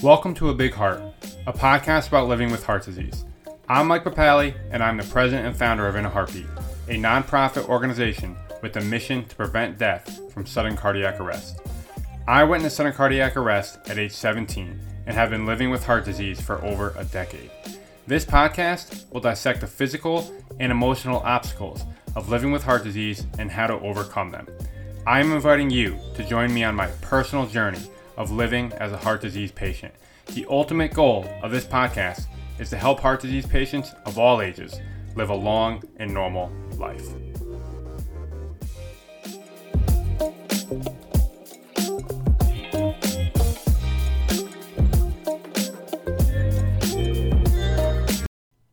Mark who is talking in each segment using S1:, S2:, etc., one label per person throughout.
S1: Welcome to A Big Heart, a podcast about living with heart disease. I'm Mike Papale, and I'm the president and founder of In a Heartbeat, a nonprofit organization with a mission to prevent death from sudden cardiac arrest. I witnessed sudden cardiac arrest at age 17 and have been living with heart disease for over a decade. This podcast will dissect the physical and emotional obstacles of living with heart disease and how to overcome them. I am inviting you to join me on my personal journey of living as a heart disease patient. The ultimate goal of this podcast is to help heart disease patients of all ages live a long and normal life.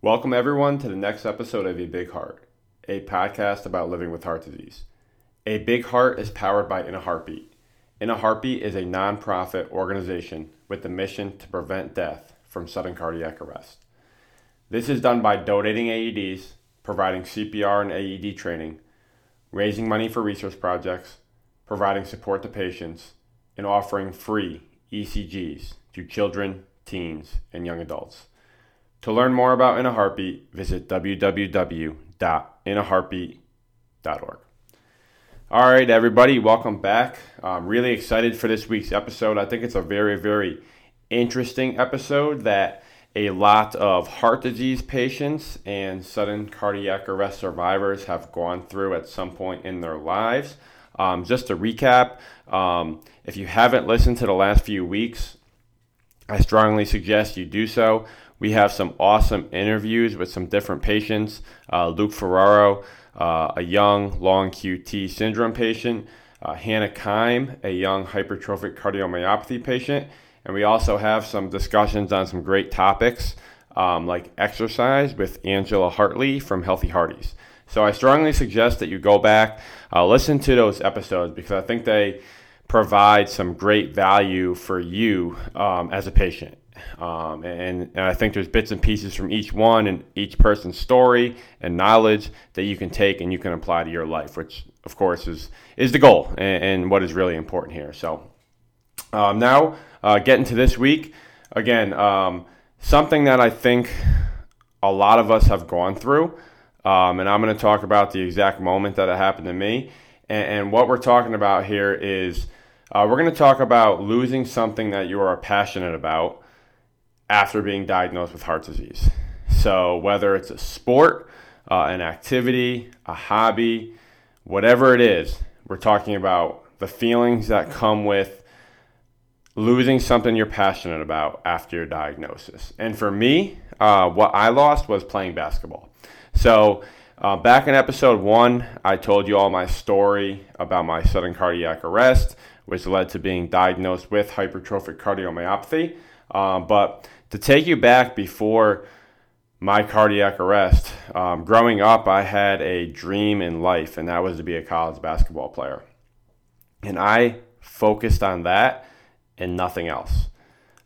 S1: Welcome, everyone, to the next episode of A Big Heart, a podcast about living with heart disease. A Big Heart is powered by In a Heartbeat in a Heartbeat is a nonprofit organization with the mission to prevent death from sudden cardiac arrest. This is done by donating AEDs, providing CPR and AED training, raising money for research projects, providing support to patients, and offering free ECGs to children, teens, and young adults. To learn more about In a Heartbeat, visit www.inaheartbeat.org. All right, everybody, welcome back. I'm really excited for this week's episode. I think it's a very, very interesting episode that a lot of heart disease patients and sudden cardiac arrest survivors have gone through at some point in their lives. Um, just to recap, um, if you haven't listened to the last few weeks, I strongly suggest you do so. We have some awesome interviews with some different patients. Uh, Luke Ferraro, uh, a young long QT syndrome patient, uh, Hannah Keim, a young hypertrophic cardiomyopathy patient, and we also have some discussions on some great topics um, like exercise with Angela Hartley from Healthy Hearties. So I strongly suggest that you go back, uh, listen to those episodes because I think they provide some great value for you um, as a patient. Um, and, and, I think there's bits and pieces from each one and each person's story and knowledge that you can take and you can apply to your life, which of course is is the goal and, and what is really important here. So um, now uh, getting to this week again, um, something that I think a lot of us have gone through, um, and I'm going to talk about the exact moment that it happened to me. And, and what we're talking about here is uh, we're going to talk about losing something that you are passionate about after being diagnosed with heart disease. So, whether it's a sport, uh, an activity, a hobby, whatever it is, we're talking about the feelings that come with losing something you're passionate about after your diagnosis. And for me, uh, what I lost was playing basketball. So, uh, back in episode one, I told you all my story about my sudden cardiac arrest, which led to being diagnosed with hypertrophic cardiomyopathy. Uh, but to take you back before my cardiac arrest, um, growing up, I had a dream in life, and that was to be a college basketball player. And I focused on that and nothing else.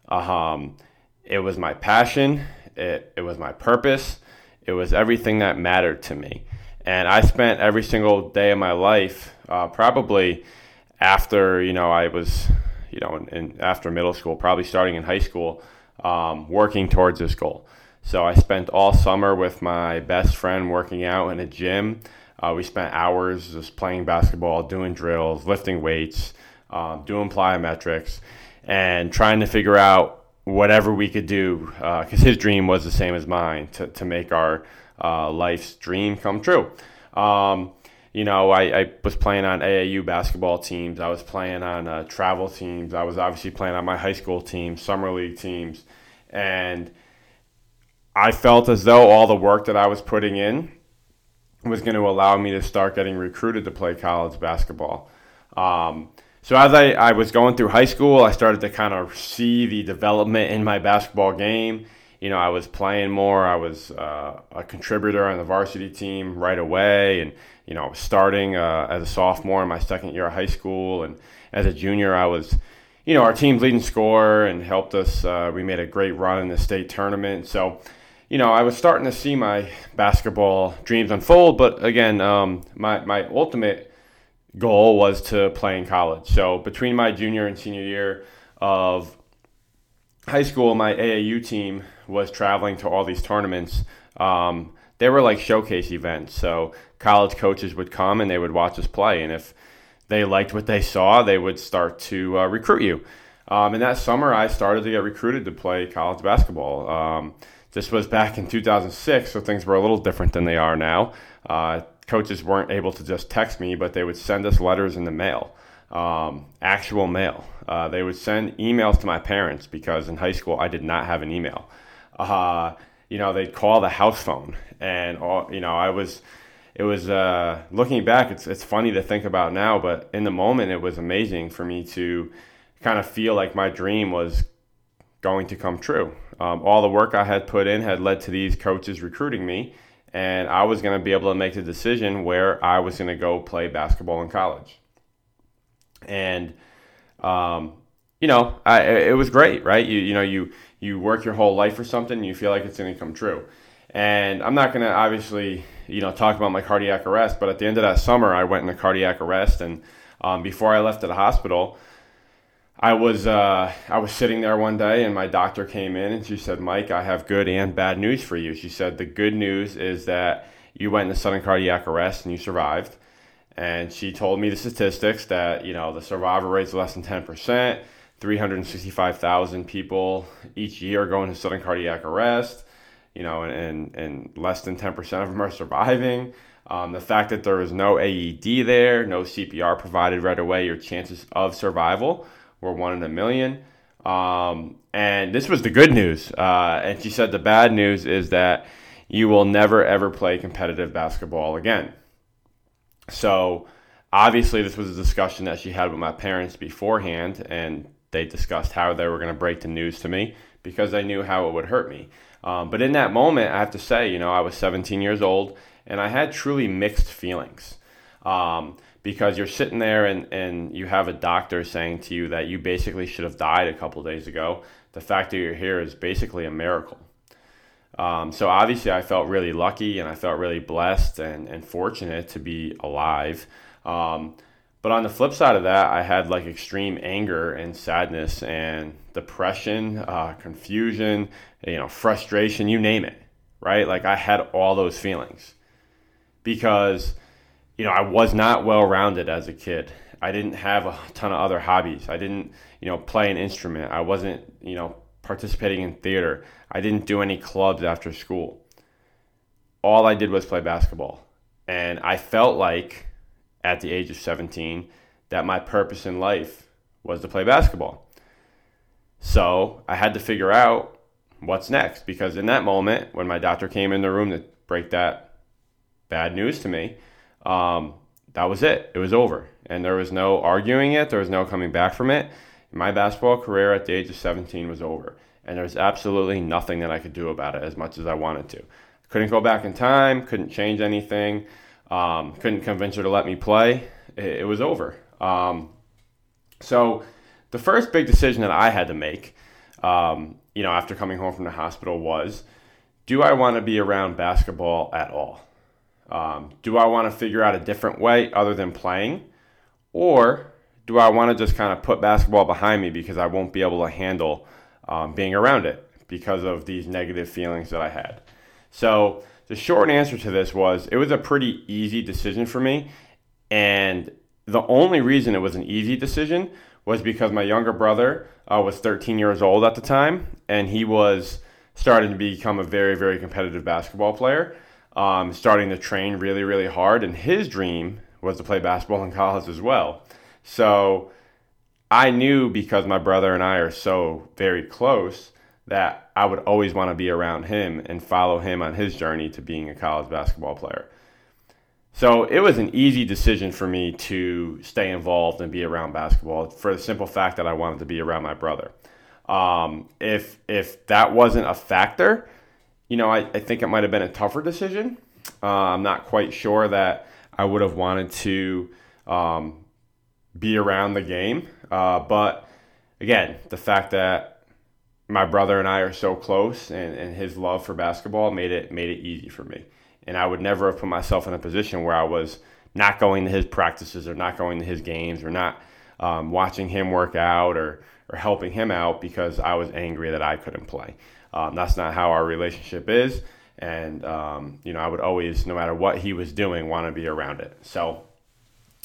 S1: Um, it was my passion, it, it was my purpose, it was everything that mattered to me. And I spent every single day of my life, uh, probably after, you know, I was, you know, in, in, after middle school, probably starting in high school um, working towards this goal. So I spent all summer with my best friend working out in a gym. Uh, we spent hours just playing basketball, doing drills, lifting weights, um, doing plyometrics, and trying to figure out whatever we could do because uh, his dream was the same as mine to, to make our uh, life's dream come true. Um, you know, I, I, was playing on AAU basketball teams. I was playing on uh, travel teams. I was obviously playing on my high school team, summer league teams. And I felt as though all the work that I was putting in was going to allow me to start getting recruited to play college basketball. Um, so as I, I was going through high school, I started to kind of see the development in my basketball game you know, I was playing more. I was uh, a contributor on the varsity team right away, and you know, I was starting uh, as a sophomore in my second year of high school, and as a junior, I was, you know, our team's leading scorer and helped us. Uh, we made a great run in the state tournament. So, you know, I was starting to see my basketball dreams unfold. But again, um, my my ultimate goal was to play in college. So between my junior and senior year of high school, my AAU team was traveling to all these tournaments. Um, they were like showcase events. So college coaches would come and they would watch us play. And if they liked what they saw, they would start to uh, recruit you. Um, and that summer, I started to get recruited to play college basketball. Um, this was back in 2006, so things were a little different than they are now. Uh, coaches weren't able to just text me, but they would send us letters in the mail, um, actual mail. Uh, they would send emails to my parents because in high school I did not have an email. Uh, you know, they'd call the house phone, and all, you know, I was. It was uh, looking back. It's it's funny to think about now, but in the moment, it was amazing for me to kind of feel like my dream was going to come true. Um, all the work I had put in had led to these coaches recruiting me, and I was going to be able to make the decision where I was going to go play basketball in college. And, um, you know, I, it was great, right? You, you know, you, you work your whole life for something, you feel like it's going to come true. And I'm not going to obviously, you know, talk about my cardiac arrest, but at the end of that summer, I went in a cardiac arrest. And um, before I left the hospital, I was uh, I was sitting there one day and my doctor came in and she said, "Mike, I have good and bad news for you." She said, "The good news is that you went into sudden cardiac arrest and you survived." And she told me the statistics that you know the survivor rate is less than ten percent. 365,000 people each year go into sudden cardiac arrest, you know, and, and less than 10% of them are surviving. Um, the fact that there was no AED there, no CPR provided right away, your chances of survival were one in a million. Um, and this was the good news. Uh, and she said the bad news is that you will never ever play competitive basketball again. So obviously, this was a discussion that she had with my parents beforehand, and they discussed how they were going to break the news to me because they knew how it would hurt me. Um, but in that moment, I have to say, you know, I was 17 years old and I had truly mixed feelings. Um, because you're sitting there and, and you have a doctor saying to you that you basically should have died a couple days ago. The fact that you're here is basically a miracle. Um, so obviously, I felt really lucky and I felt really blessed and, and fortunate to be alive. Um, but on the flip side of that, I had like extreme anger and sadness and depression, uh, confusion, you know, frustration, you name it, right? Like I had all those feelings because you know, I was not well rounded as a kid. I didn't have a ton of other hobbies. I didn't, you know, play an instrument. I wasn't, you know, participating in theater. I didn't do any clubs after school. All I did was play basketball. And I felt like at the age of 17 that my purpose in life was to play basketball. So I had to figure out what's next because in that moment, when my doctor came in the room to break that bad news to me, um, that was it. It was over. And there was no arguing it, there was no coming back from it. My basketball career at the age of 17 was over. And there's absolutely nothing that I could do about it as much as I wanted to. Couldn't go back in time, couldn't change anything, um, couldn't convince her to let me play. It, it was over. Um, so the first big decision that I had to make, um, you know, after coming home from the hospital was, do I want to be around basketball at all? Um, do I want to figure out a different way other than playing? Or do I want to just kind of put basketball behind me because I won't be able to handle um, being around it because of these negative feelings that I had? So, the short answer to this was it was a pretty easy decision for me. And the only reason it was an easy decision was because my younger brother uh, was 13 years old at the time and he was starting to become a very, very competitive basketball player um, starting to train really, really hard. And his dream was to play basketball in college as well. So I knew because my brother and I are so very close that I would always want to be around him and follow him on his journey to being a college basketball player. So it was an easy decision for me to stay involved and be around basketball for the simple fact that I wanted to be around my brother. Um, if if that wasn't a factor, you know, I, I think it might have been a tougher decision. Uh, I'm not quite sure that I would have wanted to um, be around the game. Uh, but again, the fact that my brother and I are so close, and, and his love for basketball made it made it easy for me. And I would never have put myself in a position where I was not going to his practices or not going to his games or not um, watching him work out or or helping him out because I was angry that I couldn't play. Um, that's not how our relationship is. And, um, you know, I would always, no matter what he was doing, want to be around it. So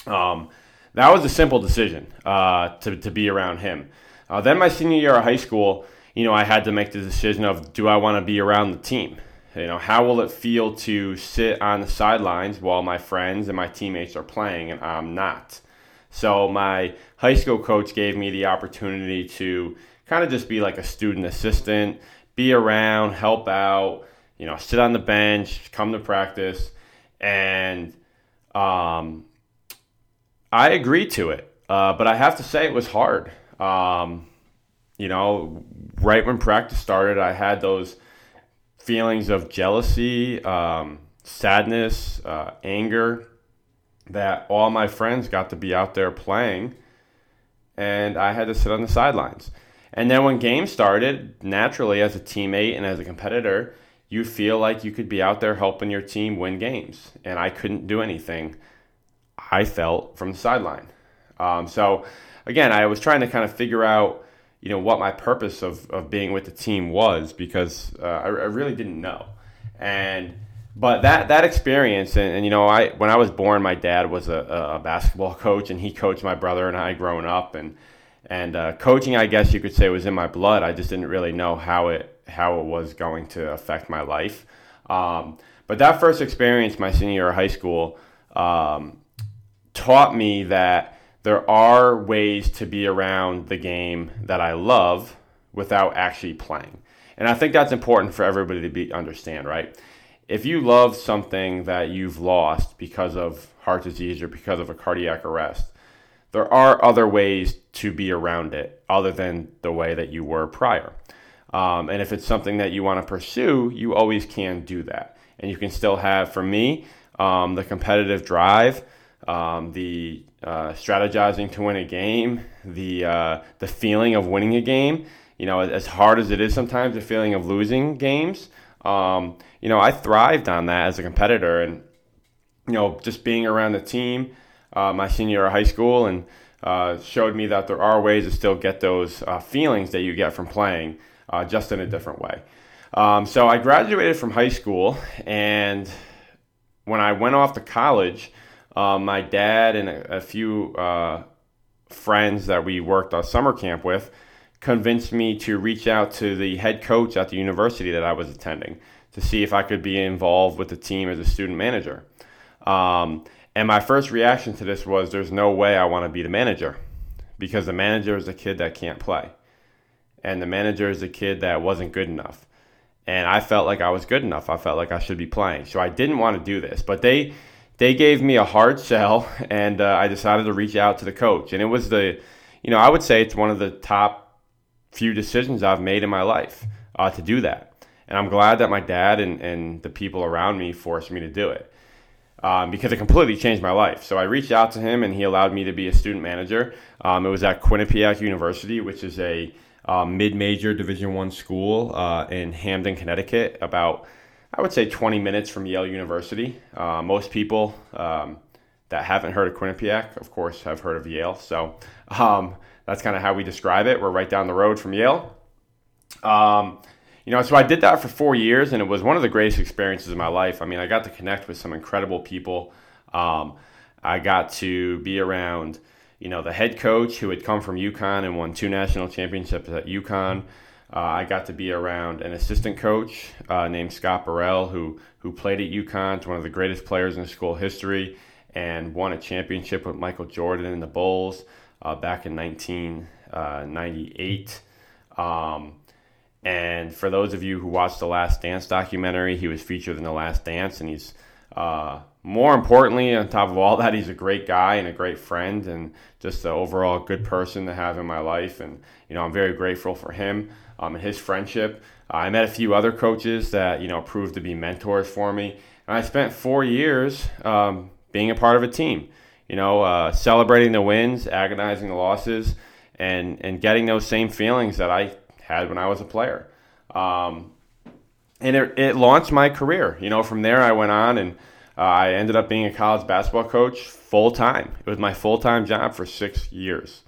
S1: um, that was a simple decision uh, to, to be around him. Uh, then my senior year of high school, you know, I had to make the decision of do I want to be around the team? You know, how will it feel to sit on the sidelines while my friends and my teammates are playing and I'm not? So my high school coach gave me the opportunity to kind of just be like a student assistant, be around, help out, you know, sit on the bench, come to practice, and um, I agreed to it. Uh, but I have to say it was hard. Um, you know, right when practice started, I had those feelings of jealousy, um, sadness, uh, anger that all my friends got to be out there playing, and I had to sit on the sidelines. And then when games started, naturally, as a teammate and as a competitor, you feel like you could be out there helping your team win games. And I couldn't do anything, I felt, from the sideline. Um, so, again, I was trying to kind of figure out, you know, what my purpose of, of being with the team was because uh, I, I really didn't know. And but that that experience and, and, you know I when I was born my dad was a, a, basketball coach and he coached my brother and I growing up and and uh, coaching, I guess you could say, was in my blood. I just didn't really know how it how it was going to affect my life. Um, but that first experience, my senior year of high school, um, taught me that there are ways to be around the game that I love without actually playing. And I think that's important for everybody to be understand, right? If you love something that you've lost because of heart disease or because of a cardiac arrest, there are other ways to be around it other than the way that you were prior. Um, and if it's something that you want to pursue, you always can do that. And you can still have, for me, um, the competitive drive, um, the uh, strategizing to win a game, the uh, the feeling of winning a game. You know, as hard as it is sometimes, the feeling of losing games. Um, you know, I thrived on that as a competitor, and you know, just being around the team uh, my senior year of high school and uh, showed me that there are ways to still get those uh, feelings that you get from playing uh, just in a different way. Um, so I graduated from high school, and when I went off to college, um, my dad and a, a few uh, friends that we worked a summer camp with convinced me to reach out to the head coach at the university that I was attending to see if I could be involved with the team as a student manager. Um, and my first reaction to this was there's no way I want to be the manager because the manager is a kid that can't play. And the manager is a kid that wasn't good enough. And I felt like I was good enough. I felt like I should be playing. So I didn't want to do this. But they they gave me a hard sell and uh, I decided to reach out to the coach. And it was the you know, I would say it's one of the top few decisions I've made in my life uh, to do that. And I'm glad that my dad and, and the people around me forced me to do it um, because it completely changed my life. So I reached out to him, and he allowed me to be a student manager. Um, it was at Quinnipiac University, which is a um, mid-major Division One school uh, in Hamden, Connecticut, about I would say 20 minutes from Yale University. Uh, most people um, that haven't heard of Quinnipiac, of course, have heard of Yale. So um, that's kind of how we describe it. We're right down the road from Yale. Um, you know, so I did that for four years, and it was one of the greatest experiences of my life. I mean, I got to connect with some incredible people. Um, I got to be around, you know, the head coach who had come from UConn and won two national championships at UConn. Uh, I got to be around an assistant coach uh, named Scott Burrell, who who played at UConn, one of the greatest players in school history, and won a championship with Michael Jordan and the Bulls uh, back in 1998. Uh, um, and for those of you who watched the Last Dance documentary, he was featured in the Last Dance, and he's uh, more importantly, on top of all that, he's a great guy and a great friend, and just an overall good person to have in my life. And you know, I'm very grateful for him um, and his friendship. Uh, I met a few other coaches that you know proved to be mentors for me, and I spent four years um, being a part of a team. You know, uh, celebrating the wins, agonizing the losses, and and getting those same feelings that I had when I was a player. Um, and it, it launched my career. You know, from there I went on and uh, I ended up being a college basketball coach full time. It was my full time job for six years.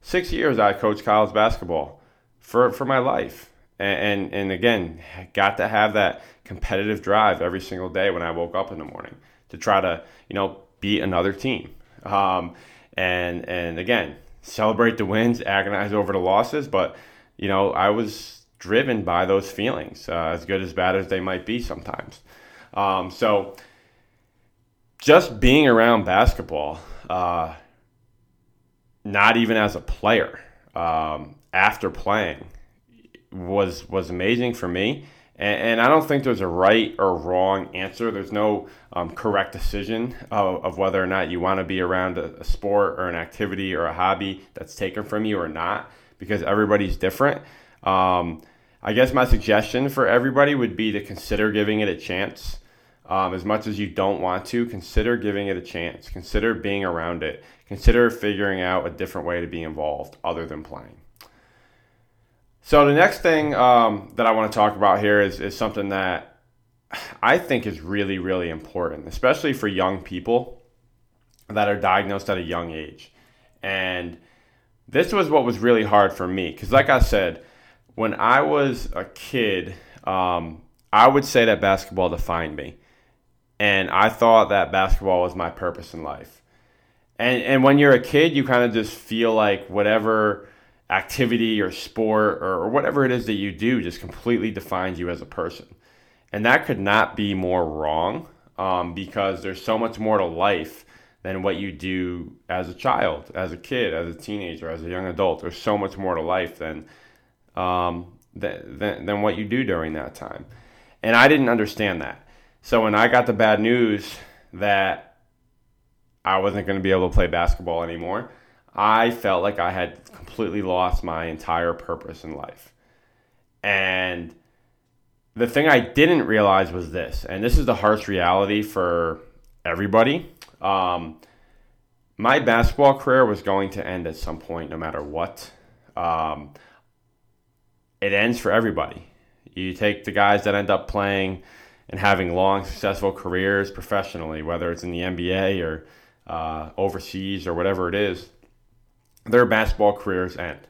S1: Six years I coached college basketball for, for my life. And, and, and again, got to have that competitive drive every single day when I woke up in the morning to try to, you know, beat another team. Um, and, and again, celebrate the wins, agonize over the losses. But, you know, I was driven by those feelings, uh, as good as bad as they might be sometimes. Um, so, just being around basketball, uh, not even as a player, um, after playing, was was amazing for me. And, and, I don't think there's a right or wrong answer. There's no um, correct decision of, of, whether or not you want to be around a, a, sport or an activity or a hobby that's taken from you or not, because everybody's different. Um, I guess my suggestion for everybody would be to consider giving it a chance. Um, as much as you don't want to, consider giving it a chance. Consider being around it. Consider figuring out a different way to be involved other than playing. So the next thing um, that I want to talk about here is, is something that I think is really, really important, especially for young people that are diagnosed at a young age. And this was what was really hard for me because, like I said, when I was a kid, um, I would say that basketball defined me, and I thought that basketball was my purpose in life. And and when you're a kid, you kind of just feel like whatever activity or sport or, or whatever it is that you do just completely defines you as a person. And that could not be more wrong um, because there's so much more to life than what you do as a child, as a kid, as a teenager, as a young adult. There's so much more to life than, um, than, than, than what you do during that time. And I didn't understand that. So when I got the bad news that I wasn't going to be able to play basketball anymore, I felt like I had completely lost my entire purpose in life. And the thing I didn't realize was this, and this is the harsh reality for everybody. Um, my basketball career was going to end at some point, no matter what. Um, it ends for everybody. You take the guys that end up playing and having long, successful careers professionally, whether it's in the NBA or uh, overseas or whatever it is their basketball careers end.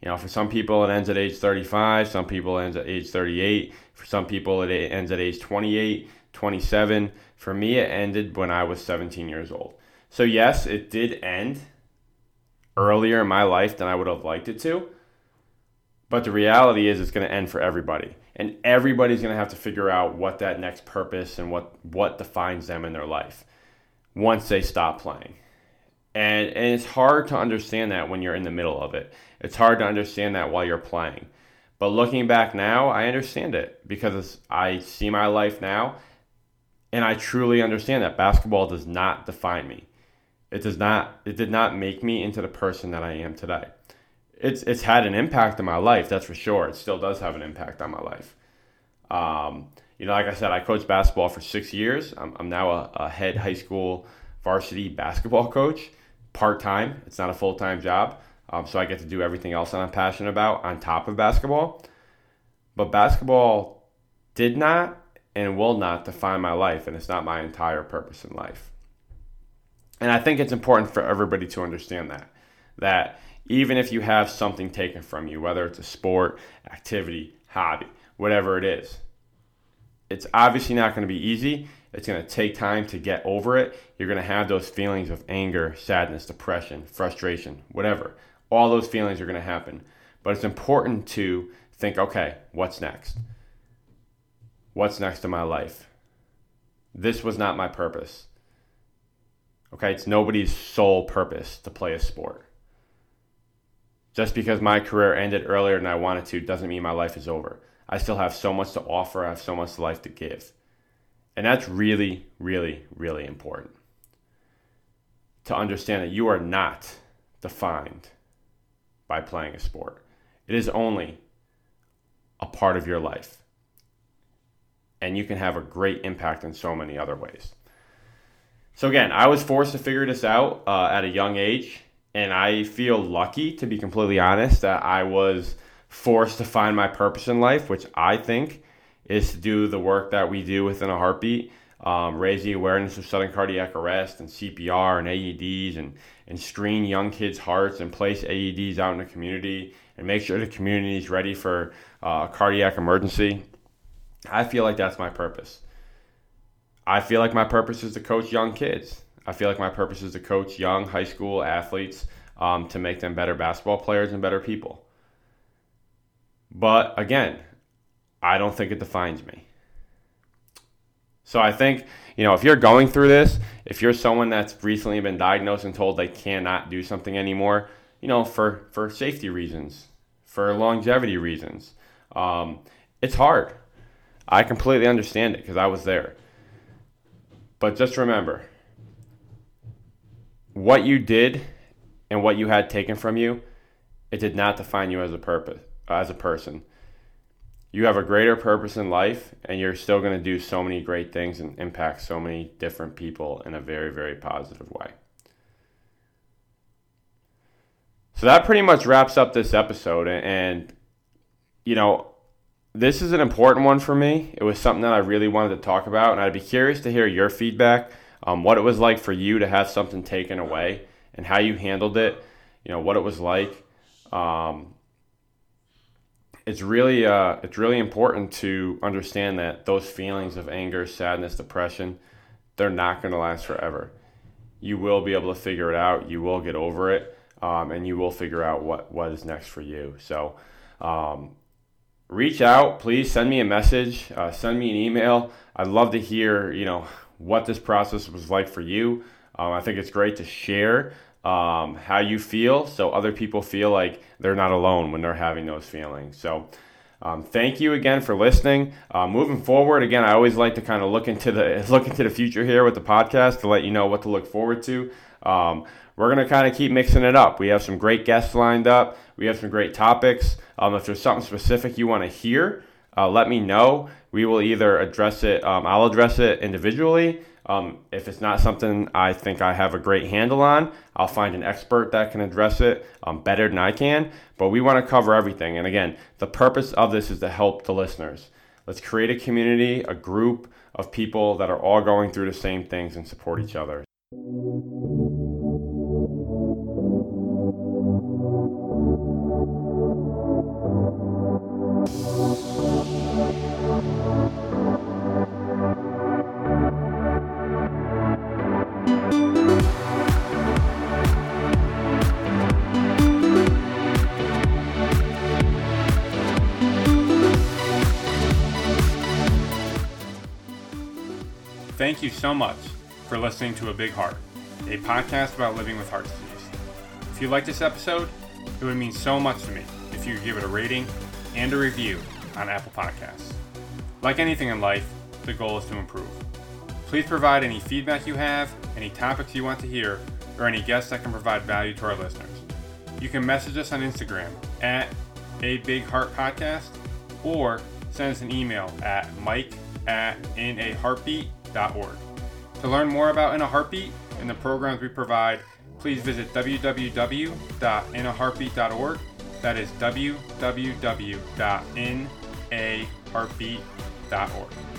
S1: You know, for some people it ends at age 35, some people it ends at age 38, for some people it ends at age 28, 27. For me, it ended when I was 17 years old. So yes, it did end earlier in my life than I would have liked it to. But the reality is it's going to end for everybody. And everybody's going to have to figure out what that next purpose and what what defines them in their life once they stop playing. And, and it's hard to understand that when you're in the middle of it. It's hard to understand that while you're playing. But looking back now, I understand it because I see my life now and I truly understand that basketball does not define me. It does not it did not make me into the person that I am today. It's it's had an impact on my life, that's for sure. It still does have an impact on my life. Um, you know, like I said, I coached basketball for six years. I'm, I'm now a, a head high school varsity basketball coach part time. It's not a full time job. Um, so I get to do everything else that I'm passionate about on top of basketball. But basketball did not and will not define my life, and it's not my entire purpose in life. And I think it's important for everybody to understand that. That even if you have something taken from you, whether it's a sport, activity, hobby, whatever it is, it's obviously not going to be easy. It's going to take time to get over it. You're going to have those feelings of anger, sadness, depression, frustration, whatever. All those feelings are going to happen. But it's important to think okay, what's next? What's next in my life? This was not my purpose. Okay, it's nobody's sole purpose to play a sport. Just because my career ended earlier than I wanted to doesn't mean my life is over. I still have so much to offer, I have so much life to give. And that's really, really, really important to understand that you are not defined by playing a sport. It is only a part of your life. And you can have a great impact in so many other ways. So, again, I was forced to figure this out uh, at a young age. And I feel lucky, to be completely honest, that I was forced to find my purpose in life, which I think is to do the work that we do within a heartbeat, um, raise the awareness of sudden cardiac arrest and CPR and AEDs and, and screen young kids' hearts and place AEDs out in the community and make sure the community is ready for uh, a cardiac emergency. I feel like that's my purpose. I feel like my purpose is to coach young kids. I feel like my purpose is to coach young high school athletes um, to make them better basketball players and better people. But again, I don't think it defines me. So I think, you know, if you're going through this, if you're someone that's recently been diagnosed and told they cannot do something anymore, you know, for, for safety reasons, for longevity reasons, um, it's hard. I completely understand it because I was there. But just remember what you did and what you had taken from you, it did not define you as a purpose, as a person. You have a greater purpose in life and you're still going to do so many great things and impact so many different people in a very very positive way. So that pretty much wraps up this episode and you know, this is an important one for me. It was something that I really wanted to talk about, and I'd be curious to hear your feedback, um, what it was like for you to have something taken away, and how you handled it. You know what it was like. Um, it's really uh, it's really important to understand that those feelings of anger, sadness, depression, they're not going to last forever. You will be able to figure it out. You will get over it, um, and you will figure out what what is next for you. So. Um, reach out. Please send me a message. Uh, send me an email. I'd love to hear, you know, what this process was like for you. Um, I think it's great to share um, how you feel so other people feel like they're not alone when they're having those feelings. So, um, thank you again for listening. Uh, moving forward, again, I always like to kind of look into the look into the future here with the podcast to let you know what to look forward to. Um, we're to kind of keep mixing it up. We have some great guests lined up. We have some great topics. Um, if there's something specific you want to hear, uh, let me know. We will either address it, um, I'll address it individually. Um, if it's not something I think I have a great handle on, I'll find an expert that can address it um, better than I can. But we want to cover everything. And again, the purpose of this is to help the listeners. Let's create a community, a group of people that are all going through the same things and support each other. You so much for listening to A Big Heart, a podcast about living with heart disease. If you like this episode, it would mean so much to me if you could give it a rating and a review on Apple Podcasts. Like anything in life, the goal is to improve. Please provide any feedback you have, any topics you want to hear, or any guests that can provide value to our listeners. You can message us on Instagram at a Big Heart Podcast or send us an email at mike at inaheartbeat.com To learn more about In a Heartbeat and the programs we provide, please visit www.inaheartbeat.org. That is www.inaheartbeat.org.